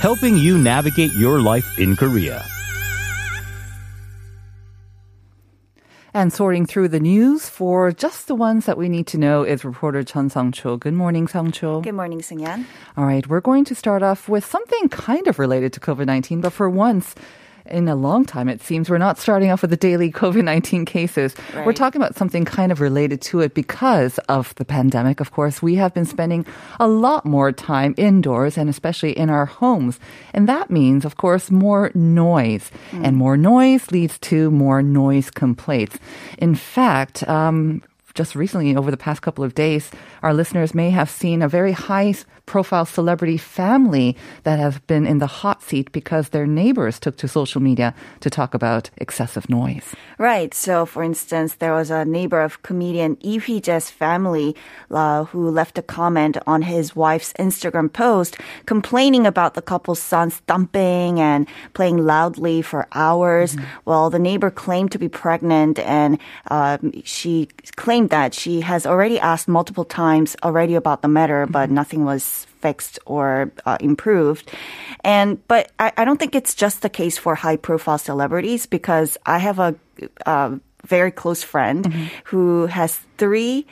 helping you navigate your life in Korea. And sorting through the news for just the ones that we need to know is reporter Chun Sang-cho. Good morning, Sang-cho. Good morning, Sungyan. All right, we're going to start off with something kind of related to COVID-19, but for once, in a long time, it seems we're not starting off with the daily COVID 19 cases. Right. We're talking about something kind of related to it because of the pandemic. Of course, we have been spending a lot more time indoors and especially in our homes. And that means, of course, more noise. And more noise leads to more noise complaints. In fact, um, just recently, over the past couple of days, our listeners may have seen a very high profile celebrity family that have been in the hot seat because their neighbors took to social media to talk about excessive noise. Right. So, for instance, there was a neighbor of comedian Lee Hui-jae's family uh, who left a comment on his wife's Instagram post complaining about the couple's son thumping and playing loudly for hours. Well, the neighbor claimed to be pregnant and um, she claimed that she has already asked multiple times already about the matter, but mm-hmm. nothing was fixed or uh, improved. And but I, I don't think it's just the case for high profile celebrities because I have a, a very close friend mm-hmm. who has three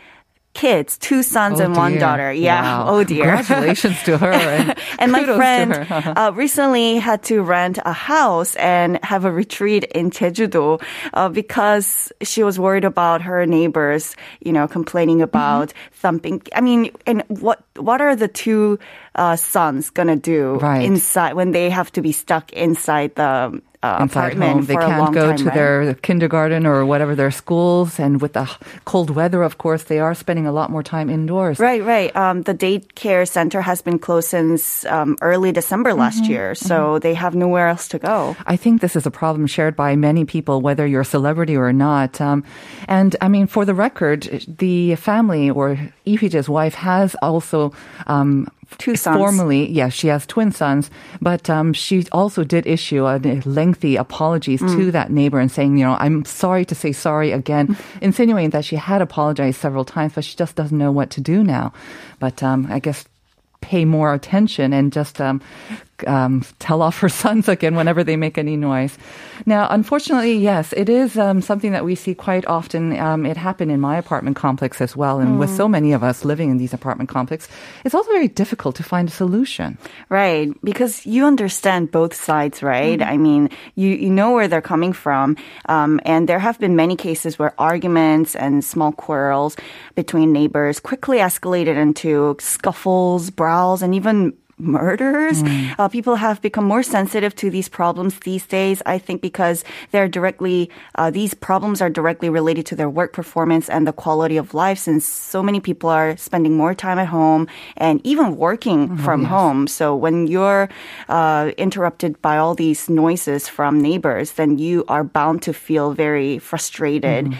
kids, two sons Oh, and one dear. daughter. Yeah. Wow. Oh dear. Congratulations to her. And, And my friend uh, recently had to rent a house and have a retreat in Jeju-do uh, because she was worried about her neighbors, you know, complaining about Mm-hmm. thumping. I mean, and what what are the two uh, sons gonna do Right. inside when they have to be stuck inside the uh, inside home. They can't go time, to right? their kindergarten or whatever their schools. And with the cold weather, of course, they are spending a lot more time indoors. Right, right. Um, the daycare center has been closed since um, early December last Mm-hmm. year, so they have nowhere else to go. I think this is a problem shared by many people, whether you're a celebrity or not. Um, and I mean, for the record, the family or Lee Hui-jae's wife has also um, Two sons. Formally, yes, she has twin sons, but um, she also did issue a lengthy apologies Mm. to that neighbor and saying, you know, I'm sorry to say sorry again, insinuating that she had apologized several times, but she just doesn't know what to do now. But um, I guess pay more attention and just um, um, tell off her sons again whenever they make any noise. Now, unfortunately, yes, it is um, something that we see quite often. Um, it happened in my apartment complex as well, and with so many of us living in these apartment complexes, it's also very difficult to find a solution. Right, because you understand both sides, right? Mm-hmm. I mean, you, you know where they're coming from. Um, and there have been many cases where arguments and small quarrels between neighbors quickly escalated into scuffles, brawls, and even murders. Mm. Uh, people have become more sensitive to these problems these days, I think, because they're directly, uh, these problems are directly related to their work performance and the quality of life since so many people are spending more time at home and even working from home. So when you're uh, interrupted by all these noises from neighbors, then you are bound to feel very frustrated.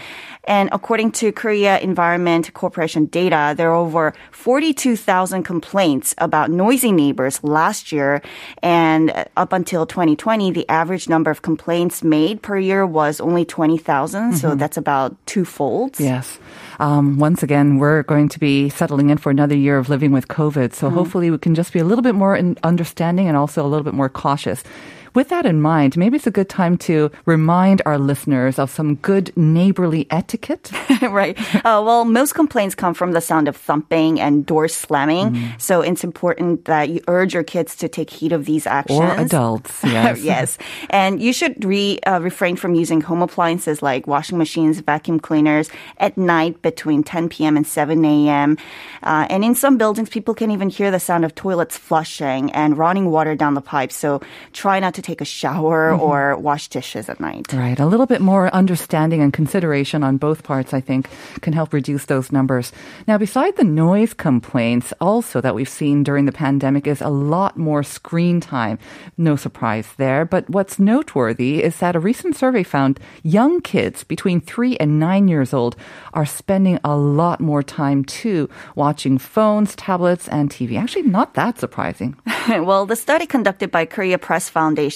And according to Korea Environment Corporation data, there are over 42,000 complaints about noisy neighbors last year. And up until 2020, the average number of complaints made per year was only 20,000. So that's about twofold. Yes. Um, once again, we're going to be settling in for another year of living with COVID. So hopefully we can just be a little bit more understanding and also a little bit more cautious. With that in mind, maybe it's a good time to remind our listeners of some good neighborly etiquette. right. Uh, well, most complaints come from the sound of thumping and door slamming. Mm. So it's important that you urge your kids to take heed of these actions. Or adults, yes. yes. And you should re, uh, refrain from using home appliances like washing machines, vacuum cleaners at night between 10 p.m. and 7 a.m. Uh, and in some buildings, people can even hear the sound of toilets flushing and running water down the pipes. So try not to to take a shower Mm-hmm. or wash dishes at night. Right. A little bit more understanding and consideration on both parts, I think, can help reduce those numbers. Now, beside the noise complaints, also that we've seen during the pandemic is a lot more screen time. No surprise there. But what's noteworthy is that a recent survey found young kids between three and nine years old are spending a lot more time too watching phones, tablets, and TV. Actually, not that surprising. well, the study conducted by Korea Press Foundation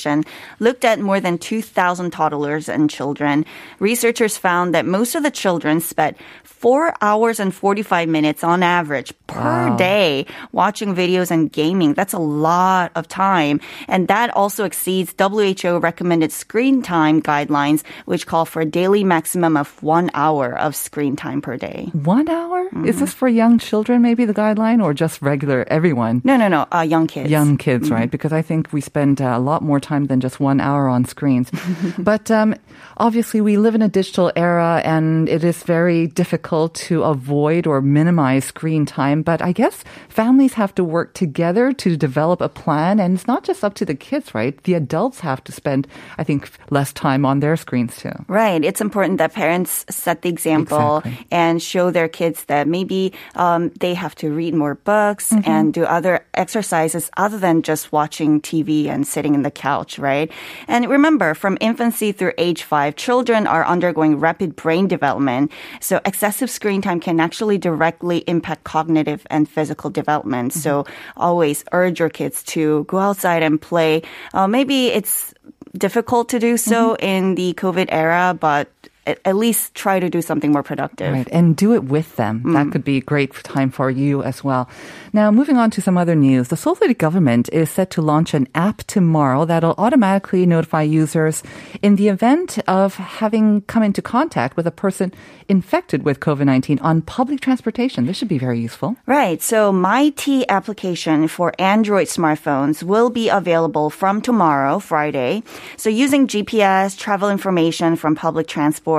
looked at more than 2,000 toddlers and children. Researchers found that most of the children spent 4 hours and 45 minutes on average per day watching videos and gaming. That's a lot of time. And that also exceeds WHO recommended screen time guidelines, which call for a daily maximum of one hour of screen time per day. One hour? Is this for young children, maybe the guideline, or just regular everyone? No, no, no, uh, young kids. Young kids, right? Because I think we spend uh, a lot more time than just one hour on screens. but um, obviously, we live in a digital era and it is very difficult to avoid or minimize screen time. But I guess families have to work together to develop a plan. And it's not just up to the kids, right? The adults have to spend, I think, less time on their screens too. Right. It's important that parents set the example Exactly. and show their kids that maybe um, they have to read more books Mm-hmm. and do other exercises other than just watching TV and sitting in the couch, right? And remember, from infancy through age five, children are undergoing rapid brain development. So excessive screen time can actually directly impact cognitive and physical development. So always urge your kids to go outside and play. Uh, maybe it's difficult to do so in the COVID era, but at, least try to do something more productive. Right, and do it with them. Mm. That could be a great time for you as well. Now, moving on to some other news. The Seoul City government is set to launch an app tomorrow that'll automatically notify users in the event of having come into contact with a person infected with COVID-19 on public transportation. This should be very useful. Right. So My T application for Android smartphones will be available from tomorrow, Friday. So using GPS, travel information from public transport,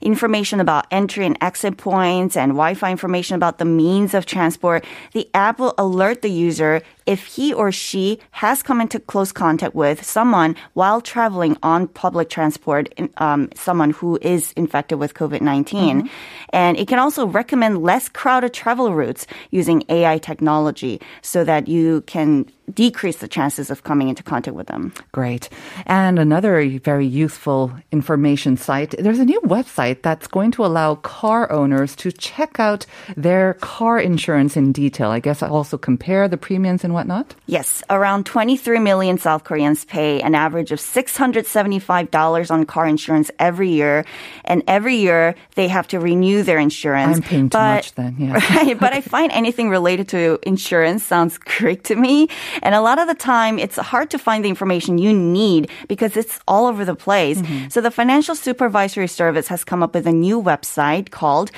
information about entry and exit points, and Wi-Fi information about the means of transport, the app will alert the user if he or she has come into close contact with someone while traveling on public transport, um, someone who is infected with COVID 19. And it can also recommend less crowded travel routes using AI technology so that you can decrease the chances of coming into contact with them. Great. And another very useful information site. There's a new website that's going to allow car owners to check out their car insurance in detail. I guess also compare the premiums and whatnot. Yes, around 23 million South Koreans pay an average of $675 on car insurance every year. And every year they have to renew their insurance. I'm paying too But- much then, yeah. Right, but I find anything related to insurance sounds great to me. And a lot of the time, it's hard to find the information you need because it's all over the place. Mm-hmm. So the Financial Supervisory Service has come up with a new website called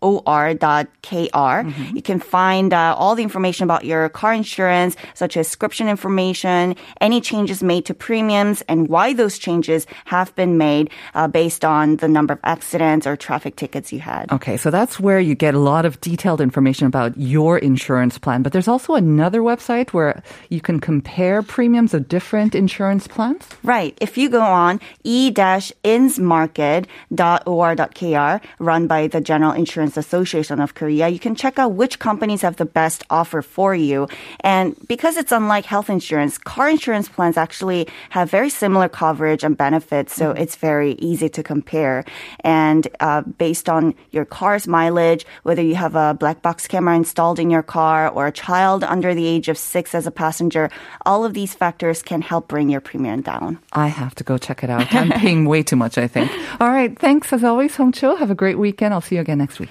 prem.kidi.or.kr. Mm-hmm. You can find uh, all the information about your car insurance, such as subscription information, any changes made to premiums, and why those changes have been made uh, based on the number of accidents or traffic tickets you had. Okay, so that's where you get a lot of detailed information about your insurance plan. But there's also another website where you can compare premiums of different insurance plans. Right. If you go on e-insmarket.or.kr, run by the General Insurance Association of Korea, you can check out which companies have the best offer for you. And because it's unlike health insurance, car insurance plans actually have very similar coverage and benefits, so it's very easy to compare. And uh, based on your car's mileage, whether you have a black box camera installed in your car or a child under the age of six as a passenger, all of these factors can help bring your premium down. I have to go check it out. I'm paying way too much, I think. All right, thanks as always, Hong Cho. Have a great weekend. I'll see you again next week.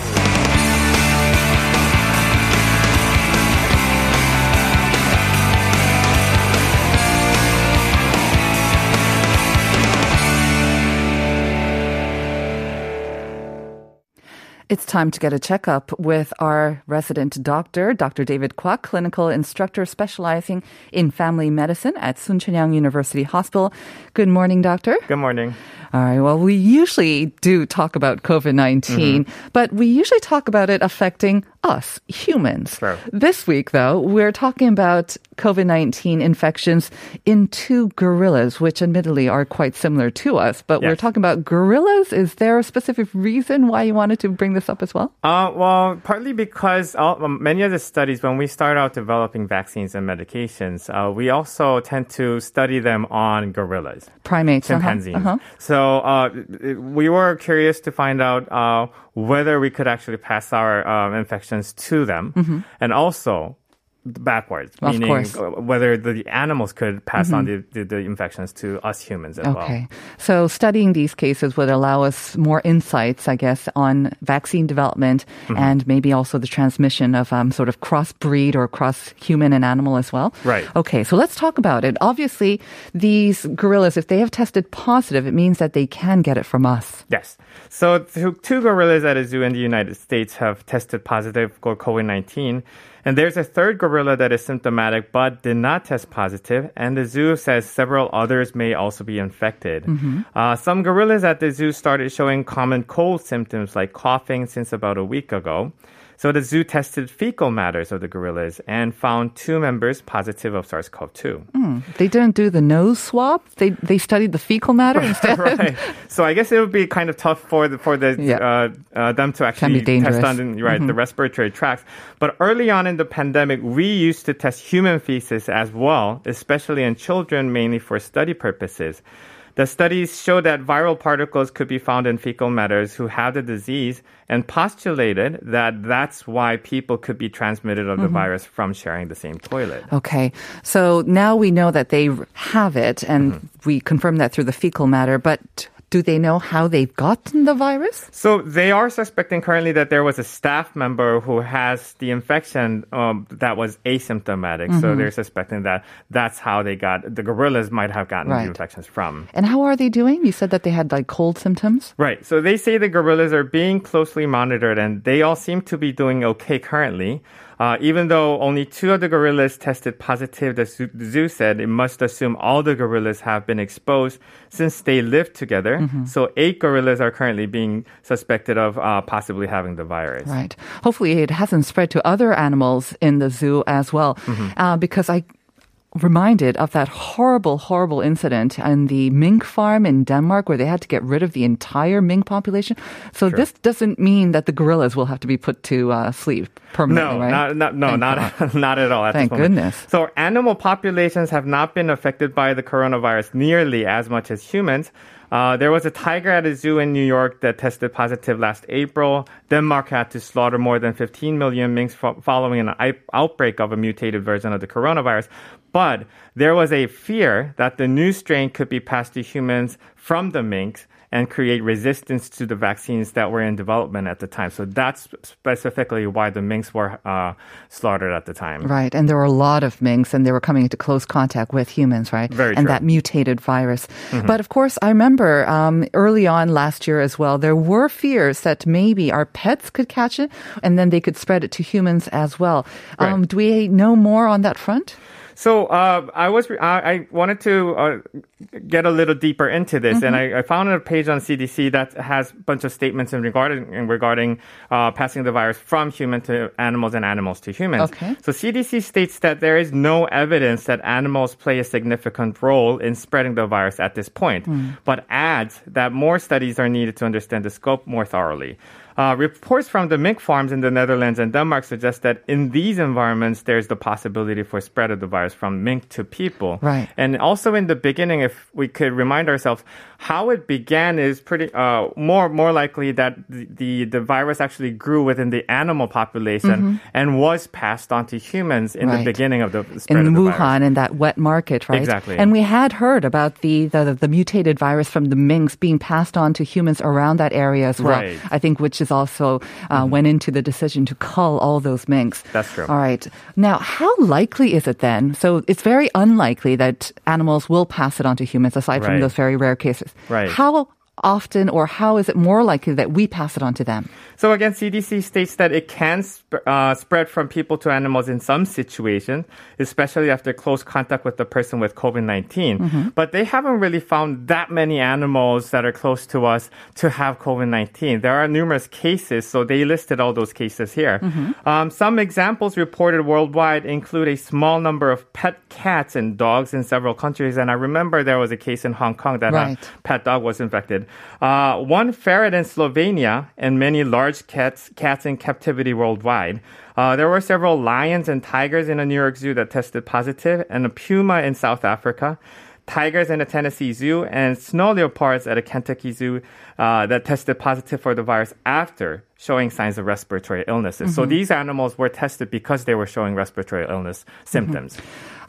It's time to get a checkup with our resident doctor, Dr. David Kwak, clinical instructor specializing in family medicine at Soonchunhyang University Hospital. Good morning, doctor. Good morning. All right. Well, we usually do talk about COVID 19, Mm-hmm. but we usually talk about it affecting us, humans. True. This week, though, we're talking about COVID 19 infections in two gorillas, which admittedly are quite similar to us, but we're talking about gorillas. Is there a specific reason why you wanted to bring this up as well? Uh, well, partly because all, um, many of the studies, when we start out developing vaccines and medications, uh, we also tend to study them on gorillas, Primates. uh-huh, chimpanzees. uh-huh. So uh, we were curious to find out uh, whether we could actually pass our um, infections to them, and also backwards, Mm-hmm. Of meaning course. Mm-hmm. uh, whether the animals could pass on the, the, the infections to us humans as well. Okay. So studying these cases would allow us more insights, I guess, on vaccine development Mm-hmm. and maybe also the transmission of um, sort of cross-breed or cross-human and animal as well. Right. Okay. So let's talk about it. Obviously, these gorillas, if they have tested positive, it means that they can get it from us. Yes. So two, two gorillas at a zoo in the United States have tested positive for COVID-19. And there's a third gorilla that is symptomatic but did not test positive. And the zoo says several others may also be infected. Uh, some gorillas at the zoo started showing common cold symptoms like coughing since about a week ago. So the zoo tested fecal matters of the gorillas and found two members positive of SARS-CoV-2. They didn't do the nose swab. They they studied the fecal matter instead. right. So I guess it would be kind of tough for the for the Yeah. uh, uh, them to actually test on the, right the respiratory tracts. But early on in the pandemic, we used to test human feces as well, especially in children, mainly for study purposes. The studies show that viral particles could be found in fecal matters who have the disease and postulated that that's why people could be transmitted of the virus from sharing the same toilet. Okay. So now we know that they have it, and Mm-hmm. we confirm that through the fecal matter, but do they know how they've gotten the virus? So they are suspecting currently that there was a staff member who has the infection um, that was asymptomatic. So they're suspecting that that's how they got the gorillas might have gotten Right. the infections from. And how are they doing? You said that they had like cold symptoms. Right. So they say the gorillas are being closely monitored and they all seem to be doing okay currently. Uh, even though only two of the gorillas tested positive, the zoo, the zoo said it must assume all the gorillas have been exposed since they live together. So eight gorillas are currently being suspected of uh, possibly having the virus. Right. Hopefully, it hasn't spread to other animals in the zoo as well. Mm-hmm. Uh, because I reminded of that horrible, horrible incident in the mink farm in Denmark where they had to get rid of the entire mink population. So this doesn't mean that the gorillas will have to be put to uh, sleep permanently, No, right? not, not, no, Thank not, God. not at all. At Thank goodness. So animal populations have not been affected by the coronavirus nearly as much as humans. Uh, there was a tiger at a zoo in New York that tested positive last April. Denmark had to slaughter more than 15 million minks fo- following an i- outbreak of a mutated version of the coronavirus. But there was a fear that the new strain could be passed to humans from the minks and create resistance to the vaccines that were in development at the time. So that's specifically why the minks were uh, slaughtered at the time. Right, and there were a lot of minks, and they were coming into close contact with humans, right? Very and true. that mutated virus. But of course, I remember um, early on last year as well, there were fears that maybe our pets could catch it, and then they could spread it to humans as well. Right. Um, do we know more on that front? So uh, I was I, I wanted to uh, get a little deeper into this, and I, I found a page on CDC that has a bunch of statements in regarding in regarding uh, passing the virus from human to animals and animals to humans. Okay. So CDC states that there is no evidence that animals play a significant role in spreading the virus at this point, but adds that more studies are needed to understand the scope more thoroughly. Uh, reports from the mink farms in the Netherlands and Denmark suggest that in these environments, there's the possibility for spread of the virus from mink to people. Right. And also in the beginning, if we could remind ourselves, how it began is pretty uh, more more likely that the, the the virus actually grew within the animal population and was passed on to humans in Right. the beginning of the spread in of the Wuhan virus. in that wet market, right? Exactly. And we had heard about the, the the mutated virus from the minks being passed on to humans around that area as well. Right. Mm-hmm. I think which is also uh, went into the decision to cull all those minks. That's true. All right. Now, how likely is it then? So it's very unlikely that animals will pass it on to humans, aside from those very rare cases. Right. How often or how is it more likely that we pass it on to them? So again, CDC states that it can sp- uh, spread from people to animals in some situations, especially after close contact with the person with COVID-19. But they haven't really found that many animals that are close to us to have COVID-19. There are numerous cases, so they listed all those cases here. Um, some examples reported worldwide include a small number of pet cats and dogs in several countries. And I remember there was a case in Hong Kong that Right. a pet dog was infected. Uh, one ferret in Slovenia and many large cats, cats in captivity worldwide. Uh, there were several lions and tigers in a New York zoo that tested positive, and a puma in South Africa. Tigers in a Tennessee zoo and snow leopards at a Kentucky zoo uh, that tested positive for the virus after showing signs of respiratory illnesses. So these animals were tested because they were showing respiratory illness symptoms.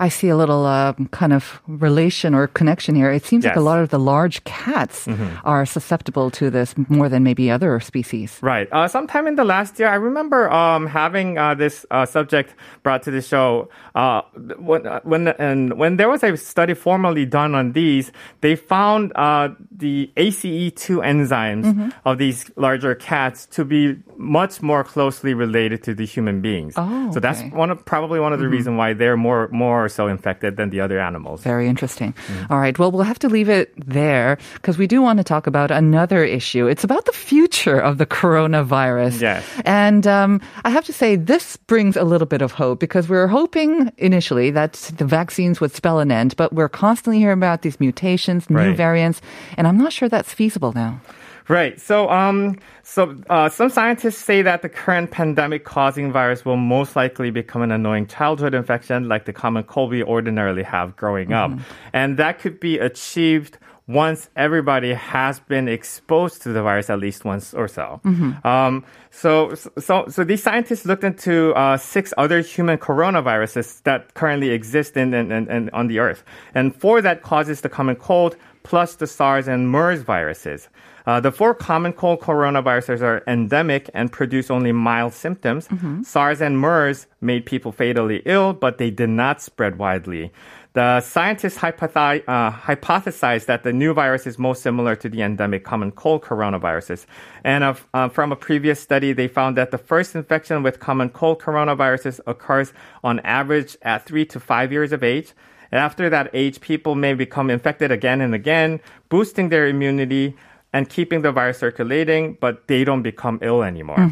I see a little uh, kind of relation or connection here. It seems like a lot of the large cats are susceptible to this more than maybe other species. Right. Uh, sometime in the last year, I remember um, having uh, this uh, subject brought to the show. Uh, when uh, when and when there was a study formally done on these, they found uh, the ACE2 enzymes Mm-hmm. of these larger cats to be much more closely related to the human beings. Oh, so that's okay. Mm-hmm. one of probably one of the reasons why they're more more so infected than the other animals. Very interesting. Mm-hmm. All right. Well, we'll have to leave it there because we do want to talk about another issue. It's about the future of the coronavirus. Yes. And um, I have to say, this brings a little bit of hope because we were hoping initially that the vaccines would spell an end, but we're constantly hearing about these mutations, new Right. variants, and I'm not sure that's feasible now. Right. So, um, so uh, some scientists say that the current pandemic-causing virus will most likely become an annoying childhood infection, like the common cold we ordinarily have growing up, and that could be achieved once everybody has been exposed to the virus at least once or so. Um, so, so, so these scientists looked into uh, six other human coronaviruses that currently exist in, in, in, in on the Earth, and four that causes the common cold, plus the SARS and MERS viruses. Uh, the four common cold coronaviruses are endemic and produce only mild symptoms. SARS and MERS made people fatally ill, but they did not spread widely. The scientists hypothi- uh, hypothesized that the new virus is most similar to the endemic common cold coronaviruses. And uh, uh, from a previous study, they found that the first infection with common cold coronaviruses occurs on average at three to five years of age. And after that age, people may become infected again and again, boosting their immunity and keeping the virus circulating, but they don't become ill anymore.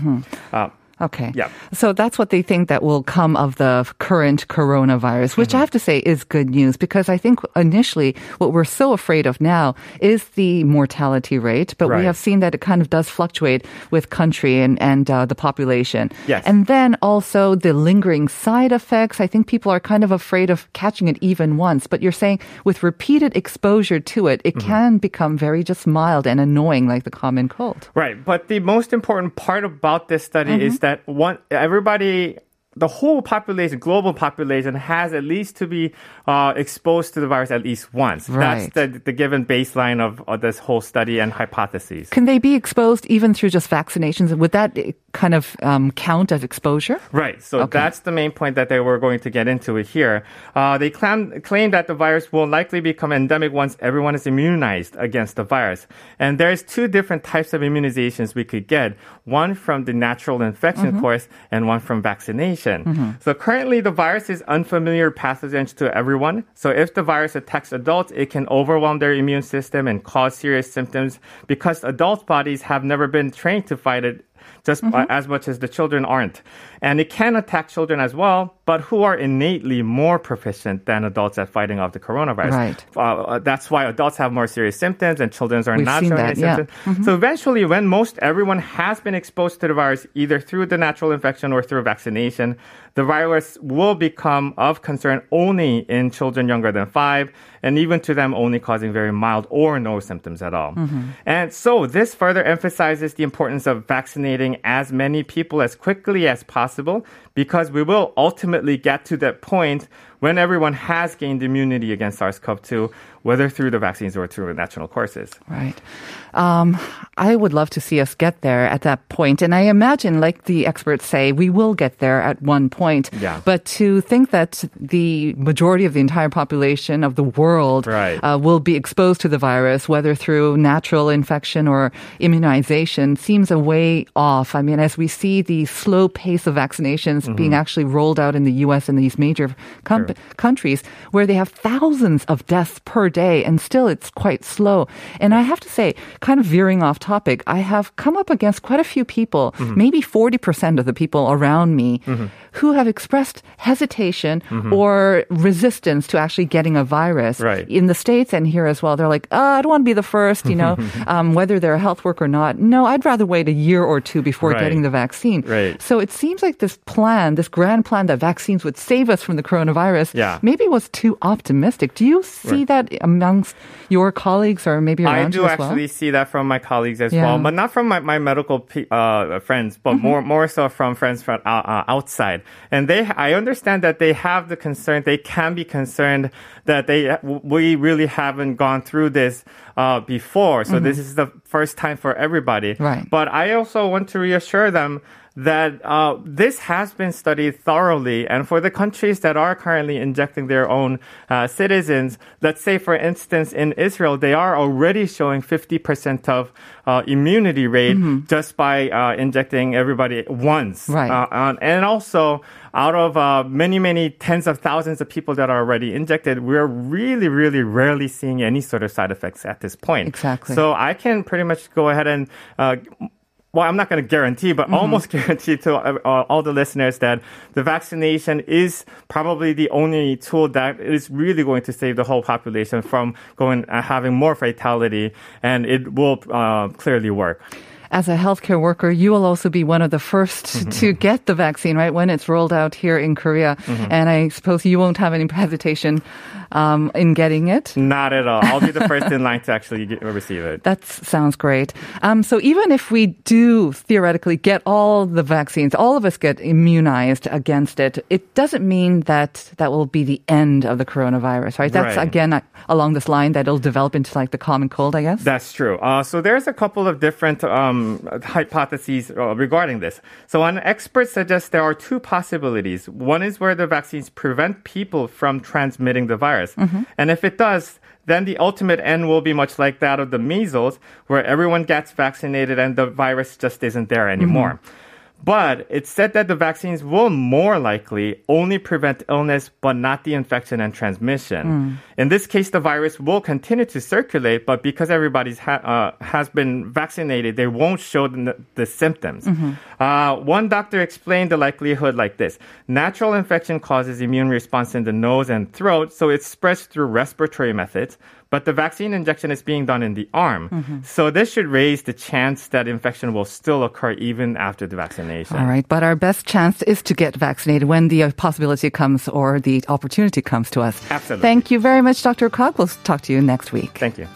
Uh, Okay. Yeah. So that's what they think that will come of the current coronavirus, which I Mm-hmm. have to say is good news because I think initially what we're so afraid of now is the mortality rate, but we have seen that it kind of does fluctuate with country and, and uh, the population. Yes. And then also the lingering side effects. I think people are kind of afraid of catching it even once, but you're saying with repeated exposure to it, Mm-hmm. it can become very just mild and annoying like the common cold. Right, but the most important part about this study is that one everybody the whole population, global population, has at least to be uh, exposed to the virus at least once. Right. That's the, the given baseline of, of this whole study and hypotheses. Can they be exposed even through just vaccinations? Would that eh, kind of um, count as exposure? Right. So Okay. that's the main point that they were going to get into it here. Uh, they claim, claim that the virus will likely become endemic once everyone is immunized against the virus. And there's two different types of immunizations we could get. One from the natural infection course and one from vaccination. Mm-hmm. So currently the virus is unfamiliar pathogens to everyone. So if the virus attacks adults, it can overwhelm their immune system and cause serious symptoms because adult bodies have never been trained to fight it just uh, as much as the children aren't. And it can attack children as well, but who are innately more proficient than adults at fighting off the coronavirus. Right. Uh, uh, that's why adults have more serious symptoms and children are We've not showing that, yeah. symptoms. So eventually, when most everyone has been exposed to the virus, either through the natural infection or through vaccination, the virus will become of concern only in children younger than five, and even to them only causing very mild or no symptoms at all. Mm-hmm. And so this further emphasizes the importance of vaccinating as many people as quickly as possible because we will ultimately get to that point when everyone has gained immunity against SARS-CoV-2, whether through the vaccines or through natural courses. Right. Um, I would love to see us get there at that point. And I imagine, like the experts say, we will get there at one point. Yeah. But to think that the majority of the entire population of the world Right. uh, will be exposed to the virus, whether through natural infection or immunization, seems a way off. I mean, as we see the slow pace of vaccinations Mm-hmm. being actually rolled out in the U.S. and these major com- countries where they have thousands of deaths per day, and still it's quite slow. And I have to say, kind of veering off topic, I have come up against quite a few people, Mm-hmm. maybe 40% of the people around me, who have expressed hesitation or resistance to actually getting a virus Right. in the States and here as well. They're like, oh, I don't want to be the first, you know, um, whether they're a health worker or not. No, I'd rather wait a year or two before Right. getting the vaccine. Right. So it seems like this plan, this grand plan that vaccines would save us from the coronavirus, Yeah. maybe was too optimistic. Do you see that amongst your colleagues or maybe I do you as well? actually see that from my colleagues as Yeah. well, but not from my, my medical uh, friends, but Mm-hmm. more more so from friends from uh, uh, outside. And they, I understand that they have the concern. They can be concerned that they we really haven't gone through this uh, before, so this is the first time for everybody. Mm-hmm. Right. But I also want to reassure them that uh, this has been studied thoroughly, and for the countries that are currently injecting their own uh, citizens, let's say, for instance, in Israel, they are already showing 50% of uh, immunity rate just by uh, injecting everybody once. Right. Uh, on- and also, out of uh, many, many tens of thousands of people that are already injected, we're really, really rarely seeing any sort of side effects at this point. Exactly. So I can pretty much go ahead and uh, well, I'm not going to guarantee, but almost guarantee to uh, all the listeners that the vaccination is probably the only tool that is really going to save the whole population from going uh, having more fatality, and it will uh, clearly work. As a healthcare worker, you will also be one of the 1st Mm-hmm. to get the vaccine, right? When it's rolled out here in Korea. Mm-hmm. And I suppose you won't have any hesitation um, in getting it. Not at all. I'll be the first in line to actually get, receive it. That sounds great. Um, so even if we do theoretically get all the vaccines, all of us get immunized against it, it doesn't mean that that will be the end of the coronavirus, right? That's Right. again uh, along this line that it'll develop into like the common cold, I guess. That's true. Uh, so there's a couple of different um, Um, hypotheses uh, regarding this. So an expert suggests there are two possibilities. One is where the vaccines prevent people from transmitting the virus, mm-hmm. and if it does. Then the ultimate end will be much like that of the measles, where everyone gets vaccinated and the virus just isn't there anymore. Mm-hmm. But it's said that the vaccines will more likely only prevent illness, but not the infection and transmission. In this case, the virus will continue to circulate, but because everybody's ha- uh, has been vaccinated, they won't show the, the symptoms. Uh, one doctor explained the likelihood like this: natural infection causes immune response in the nose and throat, so it spreads through respiratory methods. But the vaccine injection is being done in the arm. So this should raise the chance that infection will still occur even after the vaccination. All right, but our best chance is to get vaccinated when the uh, possibility comes or the opportunity comes to us. Absolutely. Thank you very much, Dr. Kwak. We'll talk to you next week. Thank you.